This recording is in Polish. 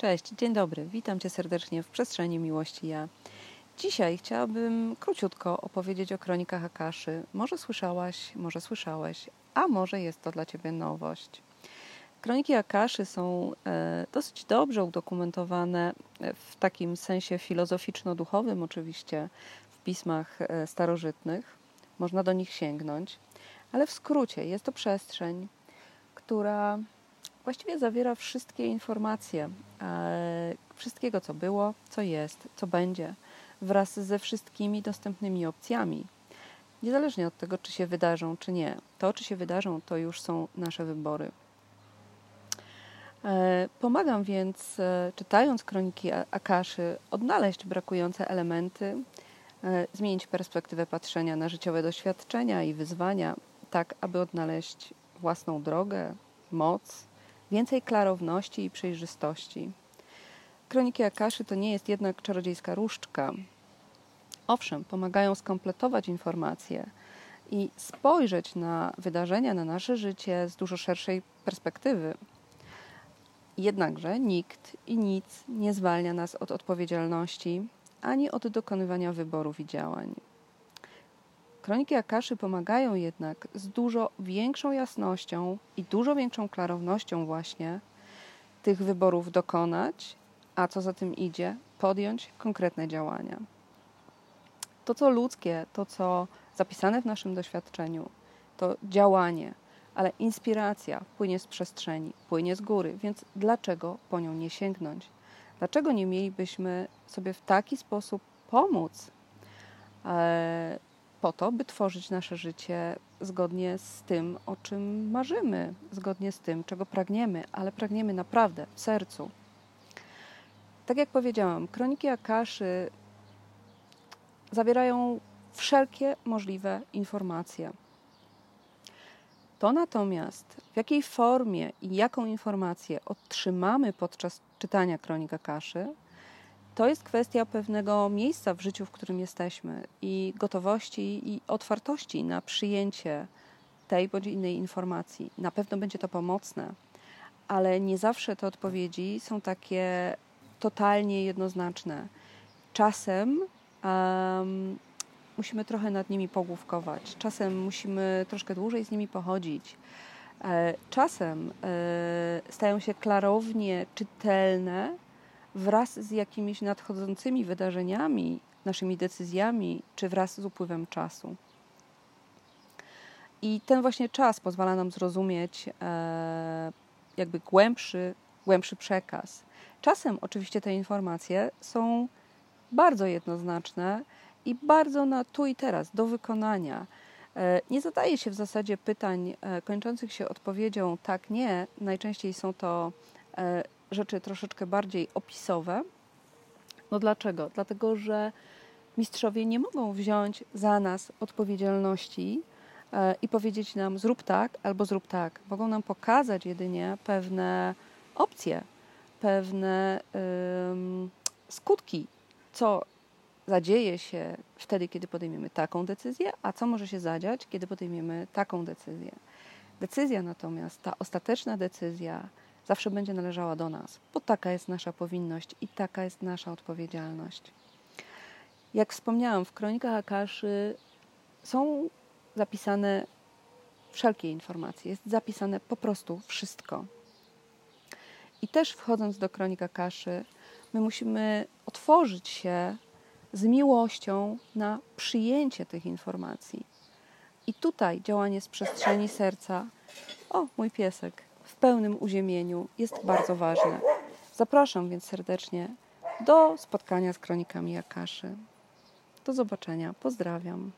Cześć, dzień dobry. Witam Cię serdecznie w przestrzeni miłości ja. Dzisiaj chciałabym króciutko opowiedzieć o kronikach Akaszy. Może słyszałaś, może słyszałeś, a może jest to dla Ciebie nowość. Kroniki Akaszy są e, dosyć dobrze udokumentowane w takim sensie filozoficzno-duchowym, oczywiście, w pismach e, starożytnych. Można do nich sięgnąć, ale w skrócie jest to przestrzeń, która właściwie zawiera wszystkie informacje, e, wszystkiego, co było, co jest, co będzie, wraz ze wszystkimi dostępnymi opcjami. Niezależnie od tego, czy się wydarzą, czy nie. To, czy się wydarzą, to już są nasze wybory. E, pomagam więc, e, czytając kroniki Akaszy, odnaleźć brakujące elementy, zmienić perspektywę patrzenia na życiowe doświadczenia i wyzwania, tak aby odnaleźć własną drogę, moc, więcej klarowności i przejrzystości. Kroniki Akaszy to nie jest jednak czarodziejska różdżka. Owszem, pomagają skompletować informacje i spojrzeć na wydarzenia, na nasze życie z dużo szerszej perspektywy. Jednakże nikt i nic nie zwalnia nas od odpowiedzialności ani od dokonywania wyborów i działań. Kroniki Akaszy pomagają jednak z dużo większą jasnością i dużo większą klarownością właśnie tych wyborów dokonać, a co za tym idzie, podjąć konkretne działania. To, co ludzkie, to, co zapisane w naszym doświadczeniu, to działanie, ale inspiracja płynie z przestrzeni, płynie z góry, więc dlaczego po nią nie sięgnąć? Dlaczego nie mielibyśmy sobie w taki sposób pomóc? E, po to, by tworzyć nasze życie zgodnie z tym, o czym marzymy, zgodnie z tym, czego pragniemy, ale pragniemy naprawdę w sercu. Tak jak powiedziałam, kroniki Akaszy zawierają wszelkie możliwe informacje. To natomiast, w jakiej formie i jaką informację otrzymamy podczas czytania kronik Akaszy, to jest kwestia pewnego miejsca w życiu, w którym jesteśmy i gotowości i otwartości na przyjęcie tej bądź innej informacji. Na pewno będzie to pomocne, ale nie zawsze te odpowiedzi są takie totalnie jednoznaczne. Czasem um, musimy trochę nad nimi pogłówkować, czasem musimy troszkę dłużej z nimi pochodzić. E, czasem e, stają się klarownie czytelne wraz z jakimiś nadchodzącymi wydarzeniami, naszymi decyzjami, czy wraz z upływem czasu. I ten właśnie czas pozwala nam zrozumieć e, jakby głębszy, głębszy przekaz. Czasem oczywiście te informacje są bardzo jednoznaczne i bardzo na tu i teraz, do wykonania. E, nie zadaje się w zasadzie pytań e, kończących się odpowiedzią tak, nie. Najczęściej są to rzeczy troszeczkę bardziej opisowe. No dlaczego? Dlatego, że mistrzowie nie mogą wziąć za nas odpowiedzialności e, i powiedzieć nam zrób tak albo zrób tak. Mogą nam pokazać jedynie pewne opcje, pewne um, skutki, co zadzieje się wtedy, kiedy podejmiemy taką decyzję, a co może się zadziać, kiedy podejmiemy taką decyzję. Decyzja natomiast, ta ostateczna decyzja, zawsze będzie należała do nas, bo taka jest nasza powinność i taka jest nasza odpowiedzialność. Jak wspomniałam, w kronikach Akaszy są zapisane wszelkie informacje, jest zapisane po prostu wszystko. I też wchodząc do kronik Akaszy, my musimy otworzyć się z miłością na przyjęcie tych informacji. I tutaj działanie z przestrzeni serca. O, mój piesek w pełnym uziemieniu jest bardzo ważne. Zapraszam więc serdecznie do spotkania z kronikami Akaszy. Do zobaczenia. Pozdrawiam.